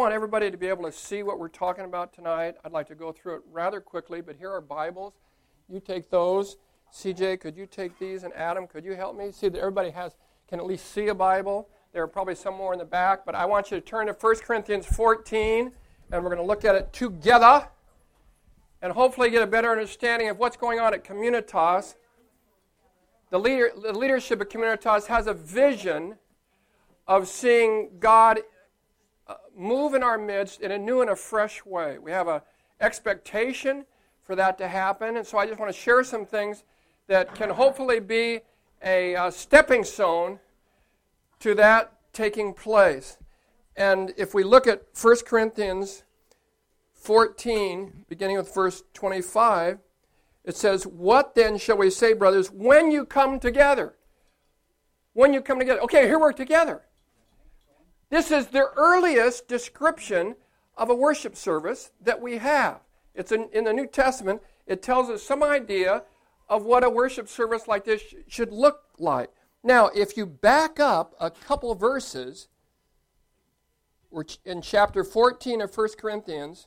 I want everybody to be able to see what we're talking about tonight. I'd like to go through it rather quickly, but here are Bibles. You take those. CJ, could you take these? And Adam, could you help me? See that everybody has can at least see a Bible. There are probably some more in the back, but I want you to turn to 1 Corinthians 14, and we're going to look at it together and hopefully get a better understanding of what's going on at Communitas. The, leader, the leadership of Communitas has a vision of seeing God move in our midst in a new and a fresh way. We have an expectation for that to happen, and so I just want to share some things that can hopefully be a, a stepping stone to that taking place. And if we look at 1 Corinthians 14, beginning with verse 25, it says, What then shall we say, brothers, when you come together? When you come together. Okay, here we're together. This is the earliest description of a worship service that we have. It's in, in the New Testament. It tells us some idea of what a worship service like this sh- should look like. Now, if you back up a couple verses, in chapter 14 of 1 Corinthians,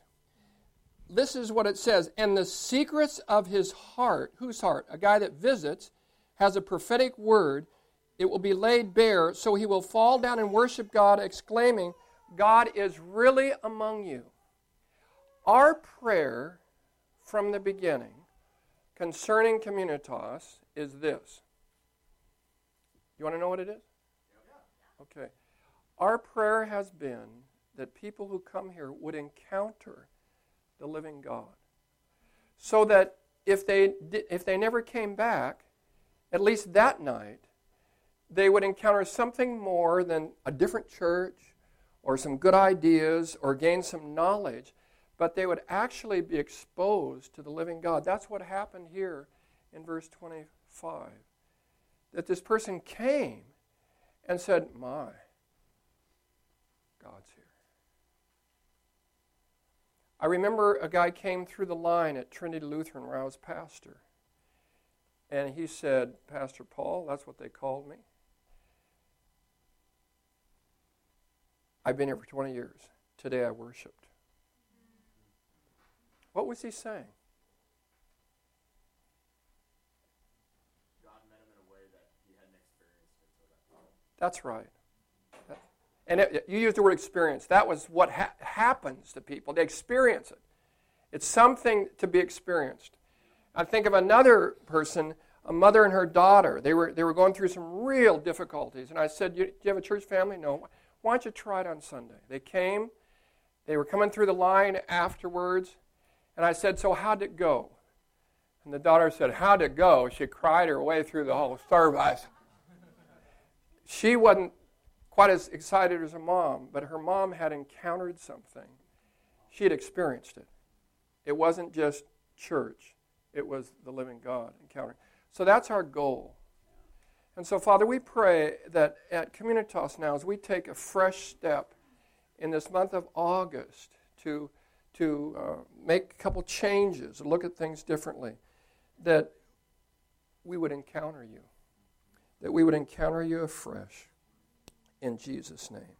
this is what it says And the secrets of his heart, whose heart? A guy that visits, has a prophetic word it will be laid bare, so he will fall down and worship God, exclaiming, God is really among you. Our prayer from the beginning concerning communitas is this. You want to know what it is? Okay. Our prayer has been that people who come here would encounter the living God. So that if they, if they never came back, at least that night, they would encounter something more than a different church or some good ideas or gain some knowledge, but they would actually be exposed to the living God. That's what happened here in verse 25. That this person came and said, My, God's here. I remember a guy came through the line at Trinity Lutheran where I was pastor. And he said, Pastor Paul, that's what they called me. I've been here for 20 years. Today I worshiped. What was he saying? That's right. And it, you used the word experience. That was what ha- happens to people. They experience it. It's something to be experienced. I think of another person, a mother and her daughter. They were, they were going through some real difficulties. And I said, Do you have a church family? No. Why don't you try it on Sunday? They came, they were coming through the line afterwards, and I said, So how'd it go? And the daughter said, How'd it go? She cried her way through the whole service. She wasn't quite as excited as her mom, but her mom had encountered something. She had experienced it. It wasn't just church, it was the living God encountering. So that's our goal. And so, Father, we pray that at Communitas now, as we take a fresh step in this month of August to, to uh, make a couple changes, look at things differently, that we would encounter you, that we would encounter you afresh in Jesus' name.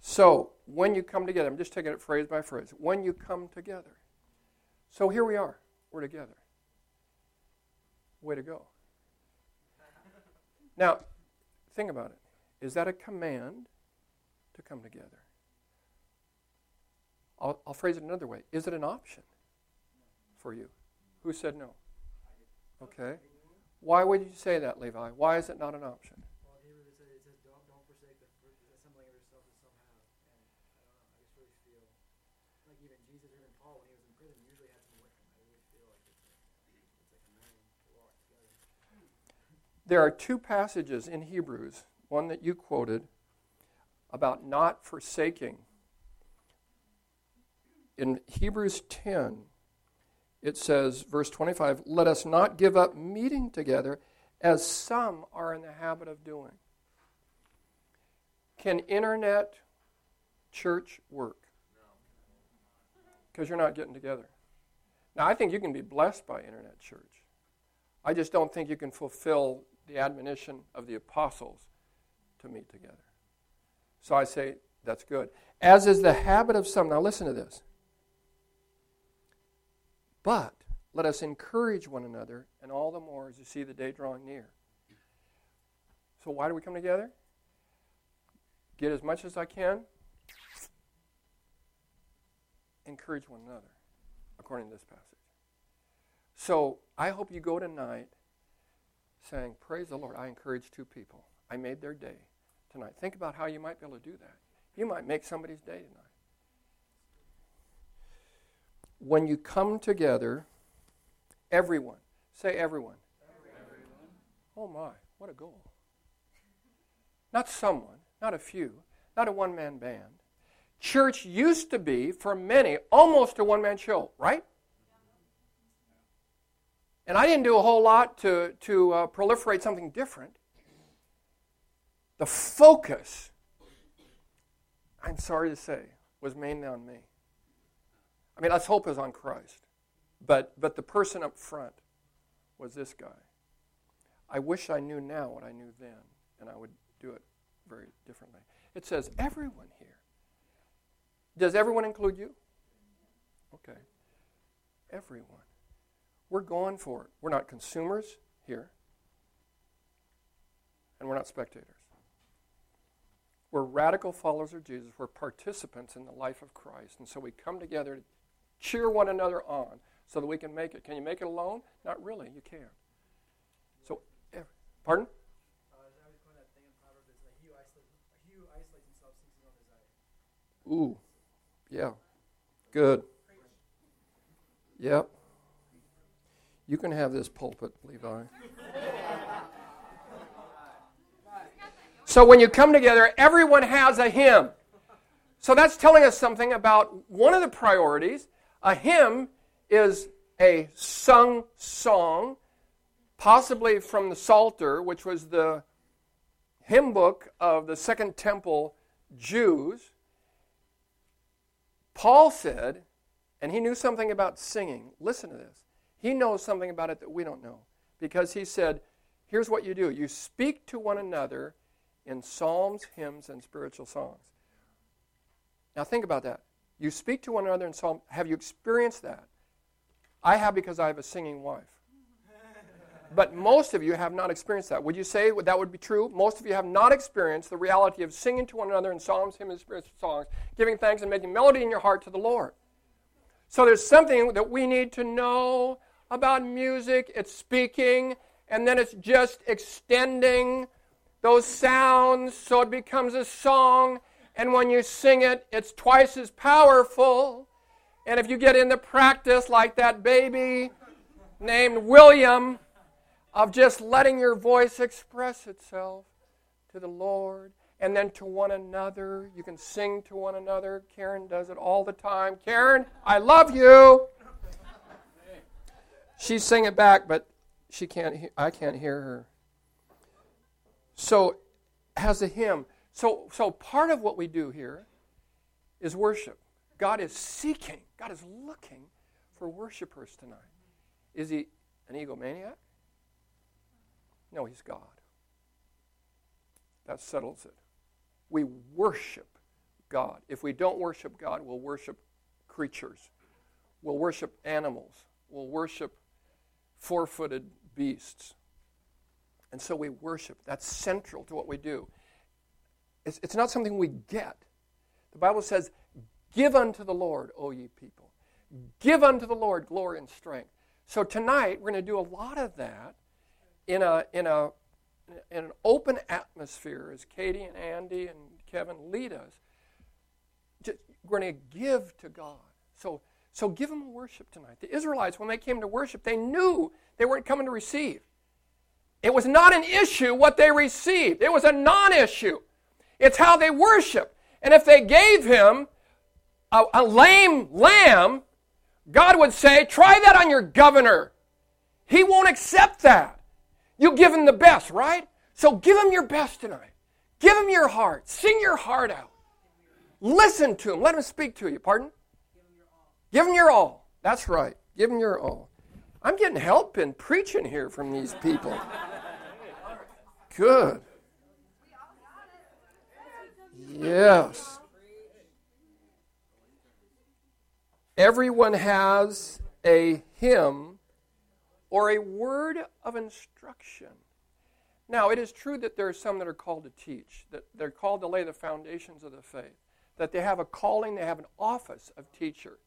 So, when you come together, I'm just taking it phrase by phrase. When you come together. So here we are. We're together. Way to go. Now, think about it. Is that a command to come together? I'll, I'll phrase it another way. Is it an option for you? Who said no? Okay. Why would you say that, Levi? Why is it not an option? There are two passages in Hebrews, one that you quoted, about not forsaking. In Hebrews 10, it says, verse 25, let us not give up meeting together as some are in the habit of doing. Can internet church work? Because you're not getting together. Now, I think you can be blessed by internet church. I just don't think you can fulfill the admonition of the apostles to meet together. So I say, That's good. As is the habit of some. Now listen to this. But let us encourage one another, and all the more as you see the day drawing near. So, why do we come together? Get as much as I can, encourage one another, according to this passage. So, I hope you go tonight saying, Praise the Lord, I encouraged two people. I made their day tonight. Think about how you might be able to do that. You might make somebody's day tonight. When you come together, everyone, say everyone. everyone. Oh my, what a goal. Not someone, not a few, not a one man band. Church used to be, for many, almost a one man show, right? And I didn't do a whole lot to, to uh, proliferate something different. The focus, I'm sorry to say, was mainly on me. I mean, let's hope is on Christ. But, but the person up front was this guy. I wish I knew now what I knew then, and I would do it very differently. It says, everyone here. Does everyone include you? Okay. Everyone. We're going for it. We're not consumers here, and we're not spectators. We're radical followers of Jesus. We're participants in the life of Christ. And so we come together to cheer one another on so that we can make it. Can you make it alone? Not really. You can't. So, pardon? Ooh, yeah. Good. Yep. You can have this pulpit, Levi. so when you come together, everyone has a hymn. So that's telling us something about one of the priorities. A hymn is a sung song, possibly from the Psalter, which was the hymn book of the Second Temple Jews. Paul said, and he knew something about singing. Listen to this. He knows something about it that we don't know. Because he said, here's what you do you speak to one another in psalms, hymns, and spiritual songs. Now think about that. You speak to one another in psalms. Have you experienced that? I have because I have a singing wife. But most of you have not experienced that. Would you say that would be true? Most of you have not experienced the reality of singing to one another in psalms, hymns, and spiritual songs, giving thanks and making melody in your heart to the Lord. So there's something that we need to know about music. It's speaking, and then it's just extending those sounds so it becomes a song. And when you sing it, it's twice as powerful. And if you get into practice like that baby named William, of just letting your voice express itself to the Lord and then to one another. You can sing to one another. Karen does it all the time. Karen, I love you. She's singing back, but she can't. He- I can't hear her. So, has a hymn. So, so part of what we do here is worship. God is seeking. God is looking for worshipers tonight. Is he an egomaniac? No, he's God. That settles it. We worship God. If we don't worship God, we'll worship creatures. We'll worship animals. We'll worship four footed beasts. And so we worship. That's central to what we do. It's, it's not something we get. The Bible says, Give unto the Lord, O ye people. Give unto the Lord glory and strength. So tonight, we're going to do a lot of that in a in a in an open atmosphere as Katie and Andy and Kevin lead us. Just, we're going to give to God. So so give them worship tonight. The Israelites, when they came to worship, they knew they weren't coming to receive. It was not an issue what they received. It was a non-issue. It's how they worship. And if they gave him a, a lame lamb, God would say, try that on your governor. He won't accept that. You give him the best, right? So give him your best tonight. Give him your heart. Sing your heart out. Listen to him. Let him speak to you. Pardon? Give them your all. That's right. Give them your all. I'm getting help in preaching here from these people. Good. Yes. Everyone has a hymn or a word of instruction. Now, it is true that there are some that are called to teach, that they're called to lay the foundations of the faith, that they have a calling, they have an office of teacher.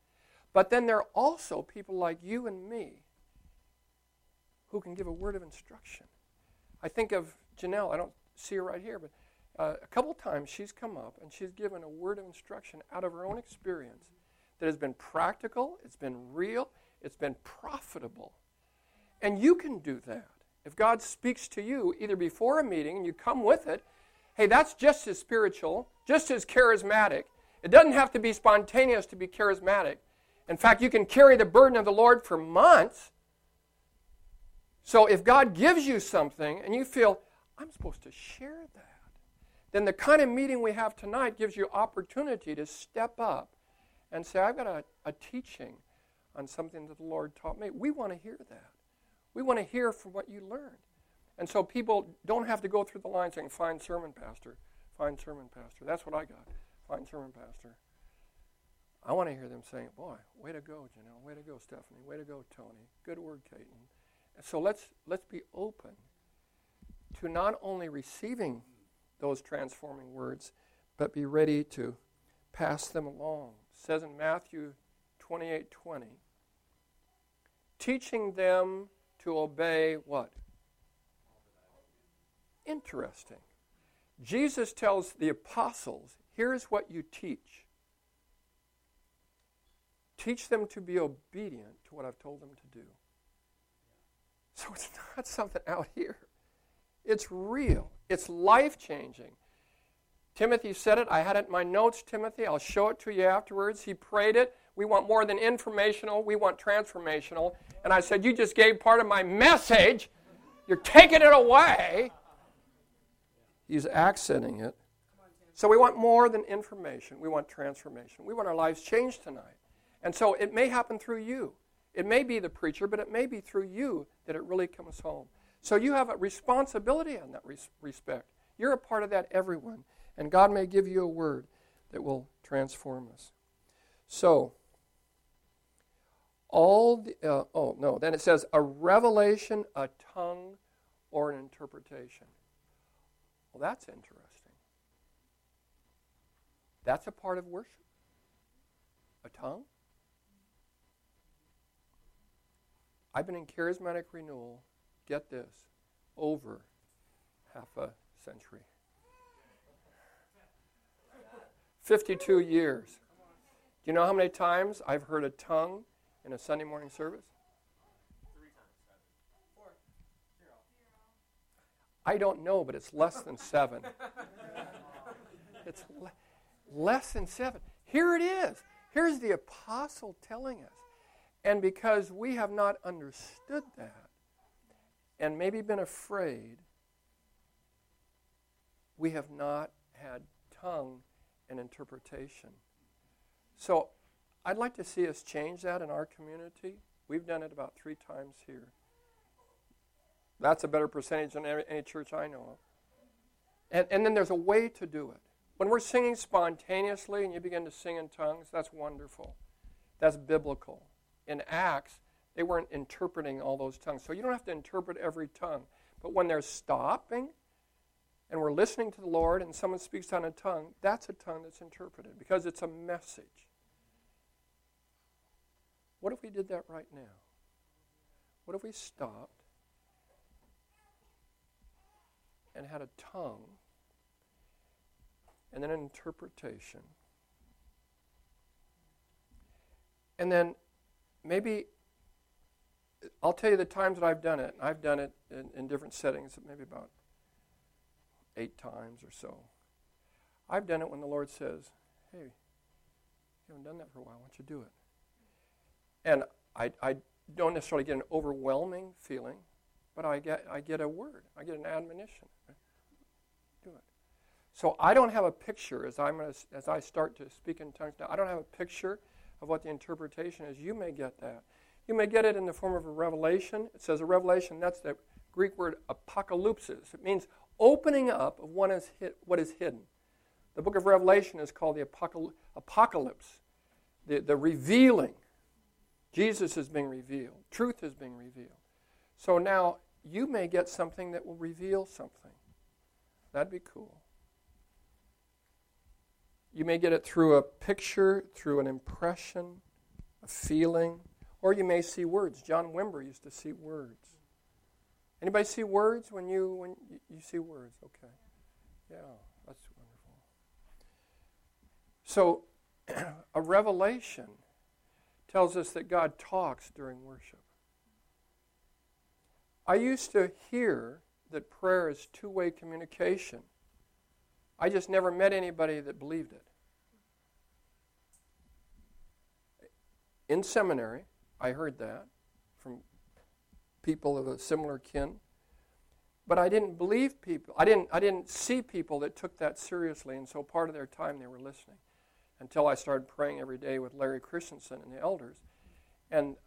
But then there are also people like you and me who can give a word of instruction. I think of Janelle, I don't see her right here, but uh, a couple times she's come up and she's given a word of instruction out of her own experience that has been practical, it's been real, it's been profitable. And you can do that. If God speaks to you either before a meeting and you come with it, hey, that's just as spiritual, just as charismatic. It doesn't have to be spontaneous to be charismatic. In fact, you can carry the burden of the Lord for months. So if God gives you something and you feel, I'm supposed to share that, then the kind of meeting we have tonight gives you opportunity to step up and say, I've got a, a teaching on something that the Lord taught me. We want to hear that. We want to hear from what you learned. And so people don't have to go through the line saying, Fine sermon, Pastor. Fine sermon, Pastor. That's what I got. Fine sermon, Pastor. I want to hear them saying, Boy, way to go, Janelle. Way to go, Stephanie. Way to go, Tony. Good word, Caton. So let's, let's be open to not only receiving those transforming words, but be ready to pass them along. It says in Matthew 28 20, teaching them to obey what? Interesting. Jesus tells the apostles, here's what you teach. Teach them to be obedient to what I've told them to do. So it's not something out here. It's real. It's life changing. Timothy said it. I had it in my notes, Timothy. I'll show it to you afterwards. He prayed it. We want more than informational, we want transformational. And I said, You just gave part of my message. You're taking it away. He's accenting it. So we want more than information. We want transformation. We want our lives changed tonight. And so it may happen through you. It may be the preacher, but it may be through you that it really comes home. So you have a responsibility in that res- respect. You're a part of that, everyone. And God may give you a word that will transform us. So, all the, uh, oh no, then it says a revelation, a tongue, or an interpretation. Well, that's interesting. That's a part of worship. A tongue? I've been in charismatic renewal, get this, over half a century. 52 years. Do you know how many times I've heard a tongue in a Sunday morning service? I don't know, but it's less than seven. it's le- less than seven. Here it is. Here's the apostle telling us. And because we have not understood that and maybe been afraid, we have not had tongue and interpretation. So I'd like to see us change that in our community. We've done it about three times here. That's a better percentage than any church I know of. And, and then there's a way to do it. When we're singing spontaneously and you begin to sing in tongues, that's wonderful. That's biblical in Acts, they weren't interpreting all those tongues. So you don't have to interpret every tongue. But when they're stopping and we're listening to the Lord and someone speaks on a tongue, that's a tongue that's interpreted because it's a message. What if we did that right now? What if we stopped and had a tongue and then an interpretation? And then maybe I'll tell you the times that I've done it. I've done it in, in different settings, maybe about eight times or so. I've done it when the Lord says, Hey, you haven't done that for a while. Why don't you do it? And I, I don't necessarily get an overwhelming feeling, but I get, I get a word, I get an admonition. Do it. So I don't have a picture as, I'm gonna, as I start to speak in tongues now. I don't have a picture of what the interpretation is, you may get that. You may get it in the form of a revelation. It says a revelation, that's the Greek word apocalypsis. It means opening up of what is, what is hidden. The book of Revelation is called the apocalypse. the, the revealing. Jesus is being revealed, truth is being revealed. So now you may get something that will reveal something. That'd be cool. You may get it through a picture, through an impression, a feeling, or you may see words. John Wimber used to see words. Anybody see words when you when you see words? Okay. Yeah, that's wonderful. So a revelation tells us that God talks during worship. I used to hear that prayer is two way communication. I just never met anybody that believed it. In seminary, I heard that from people of a similar kin. But I didn't believe people. I didn't, I didn't see people that took that seriously, and so part of their time they were listening until I started praying every day with Larry Christenson and the elders. And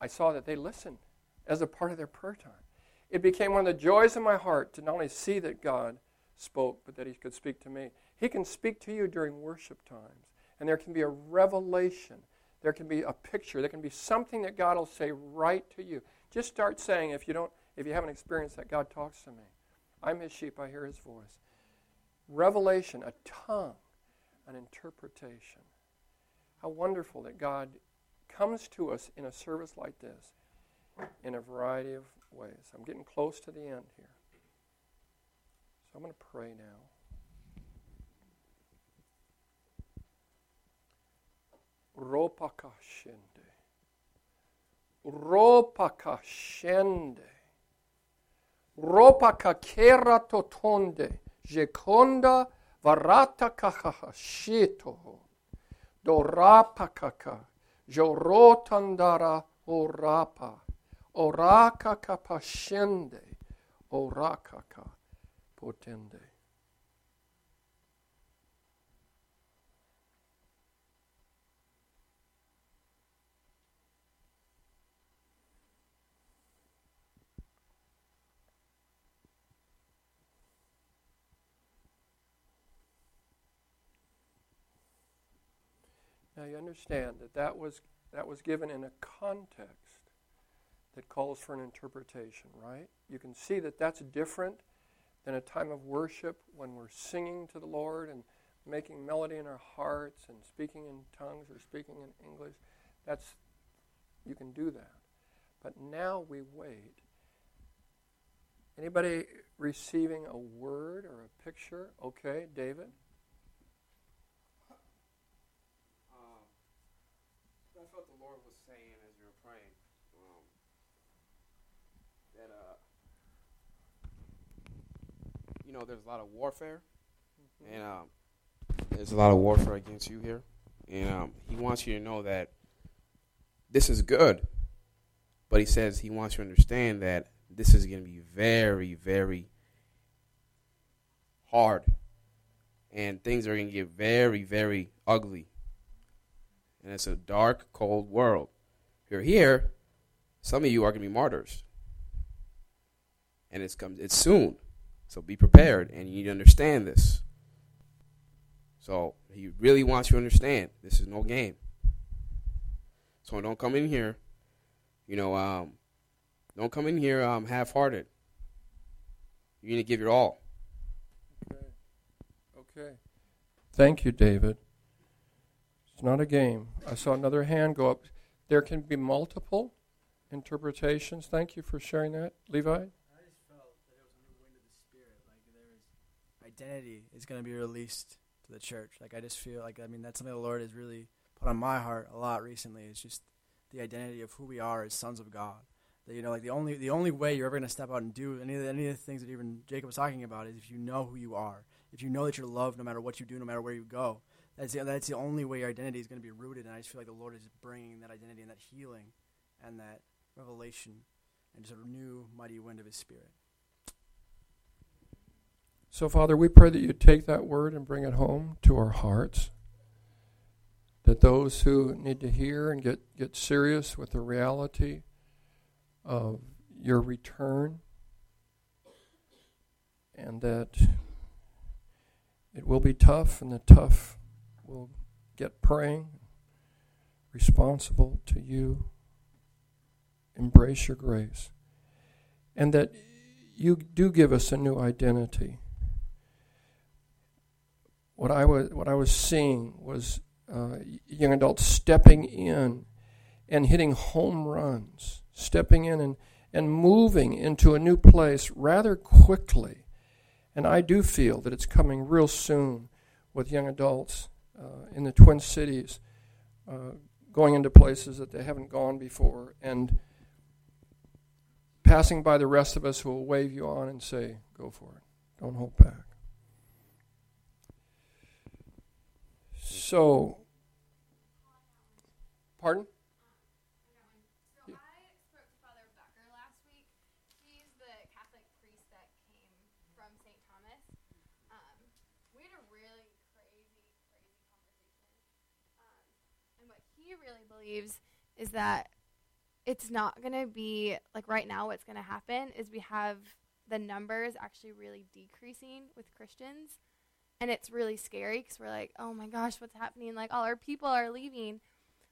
I saw that they listened as a part of their prayer time. It became one of the joys of my heart to not only see that God spoke, but that He could speak to me. He can speak to you during worship times, and there can be a revelation. There can be a picture. There can be something that God will say right to you. Just start saying, if you don't, if you haven't experienced that, God talks to me. I'm His sheep. I hear His voice. Revelation, a tongue an interpretation. How wonderful that God comes to us in a service like this in a variety of ways. I'm getting close to the end here. I'm going to pray now. Ropakashende. Ropakashende. Ropakakera totonde. Jekonda varata kakahashito, dorapakaka, jorotandara orapa, oraka kapashende, orakaka potende. Now you understand that that was, that was given in a context that calls for an interpretation, right? You can see that that's different than a time of worship when we're singing to the Lord and making melody in our hearts and speaking in tongues or speaking in English. That's you can do that. But now we wait. Anybody receiving a word or a picture? Okay, David. Know, there's a lot of warfare, mm-hmm. and um, there's a lot of warfare against you here, and um, he wants you to know that this is good, but he says he wants you to understand that this is going to be very, very hard, and things are going to get very, very ugly, and it's a dark, cold world. If you're here, some of you are going to be martyrs, and it's come, it's soon. So be prepared, and you need to understand this. So he really wants you to understand this is no game. So don't come in here, you know, um, don't come in here um, half-hearted. You need to give your all. Okay. Okay. Thank you, David. It's not a game. I saw another hand go up. There can be multiple interpretations. Thank you for sharing that, Levi. Identity is going to be released to the church. Like I just feel like I mean that's something the Lord has really put on my heart a lot recently. It's just the identity of who we are as sons of God. That you know, like the only the only way you're ever going to step out and do any of the, any of the things that even Jacob was talking about is if you know who you are. If you know that you're loved no matter what you do, no matter where you go. That's the, that's the only way your identity is going to be rooted. And I just feel like the Lord is bringing that identity and that healing and that revelation and just a new mighty wind of His Spirit. So, Father, we pray that you take that word and bring it home to our hearts. That those who need to hear and get, get serious with the reality of your return, and that it will be tough, and the tough will get praying, responsible to you. Embrace your grace. And that you do give us a new identity. What I was, what I was seeing was uh, young adults stepping in and hitting home runs, stepping in and, and moving into a new place rather quickly. And I do feel that it's coming real soon with young adults uh, in the Twin Cities uh, going into places that they haven't gone before and passing by the rest of us who will wave you on and say, Go for it. Don't hold back. So, pardon? Um I got one. So I spoke to Father Becker last week. He's the Catholic priest that came from Saint Thomas. Um we had a really crazy, crazy conversation. Um and what he really believes is that it's not going to be like right now what's going to happen is we have the numbers actually really decreasing with Christians and it's really scary because we're like oh my gosh what's happening? Like all our people are leaving.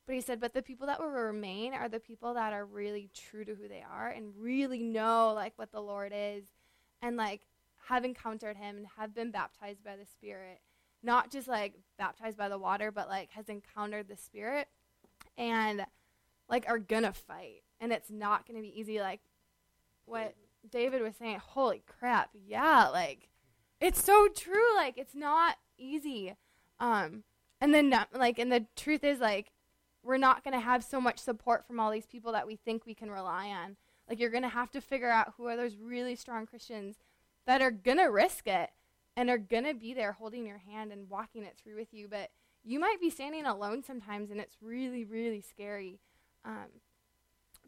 But he said but the people that will remain are the people that are really true to who they are and really know like what the lord is and like have encountered him and have been baptized by the spirit. Not just like baptized by the water but like has encountered the spirit and like are gonna fight. And it's not gonna be easy like what david was saying holy crap yeah like it's so true like it's not easy um and then like and the truth is like we're not gonna have so much support from all these people that we think we can rely on like you're gonna have to figure out who are those really strong christians that are gonna risk it and are gonna be there holding your hand and walking it through with you but you might be standing alone sometimes and it's really, really scary. Um,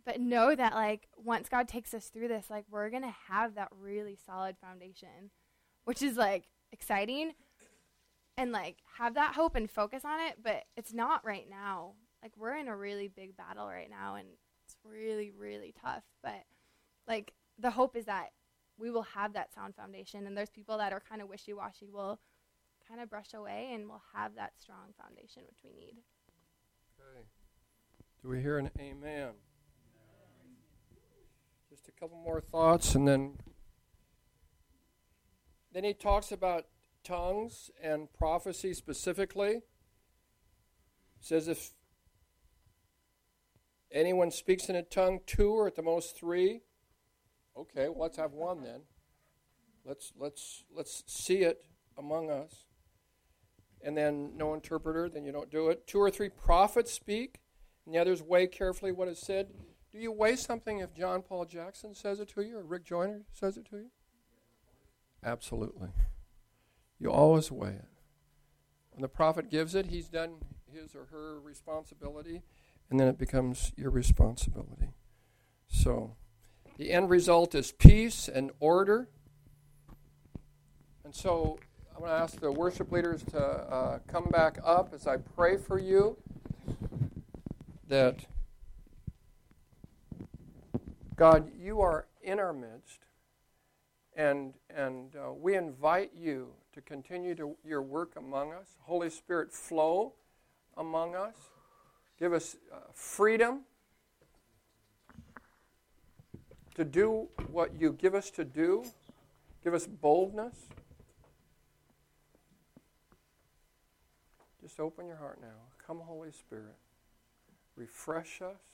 but know that, like, once God takes us through this, like, we're going to have that really solid foundation, which is, like, exciting and, like, have that hope and focus on it. But it's not right now. Like, we're in a really big battle right now and it's really, really tough. But, like, the hope is that we will have that sound foundation. And there's people that are kind of wishy washy. will kind of brush away and we'll have that strong foundation which we need. Okay. Do we hear an amen? Just a couple more thoughts and then then he talks about tongues and prophecy specifically. says if anyone speaks in a tongue, two or at the most three. Okay, well let's have one then. Let's let's let's see it among us and then no interpreter, then you don't do it. Two or three prophets speak, and the others weigh carefully what is said. Do you weigh something if John Paul Jackson says it to you or Rick Joyner says it to you? Absolutely. You always weigh it. When the prophet gives it, he's done his or her responsibility, and then it becomes your responsibility. So, the end result is peace and order. And so, I'm going to ask the worship leaders to uh, come back up as I pray for you that God, you are in our midst, and, and uh, we invite you to continue to, your work among us. Holy Spirit, flow among us. Give us uh, freedom to do what you give us to do. Give us boldness. Just open your heart now. Come, Holy Spirit. Refresh us.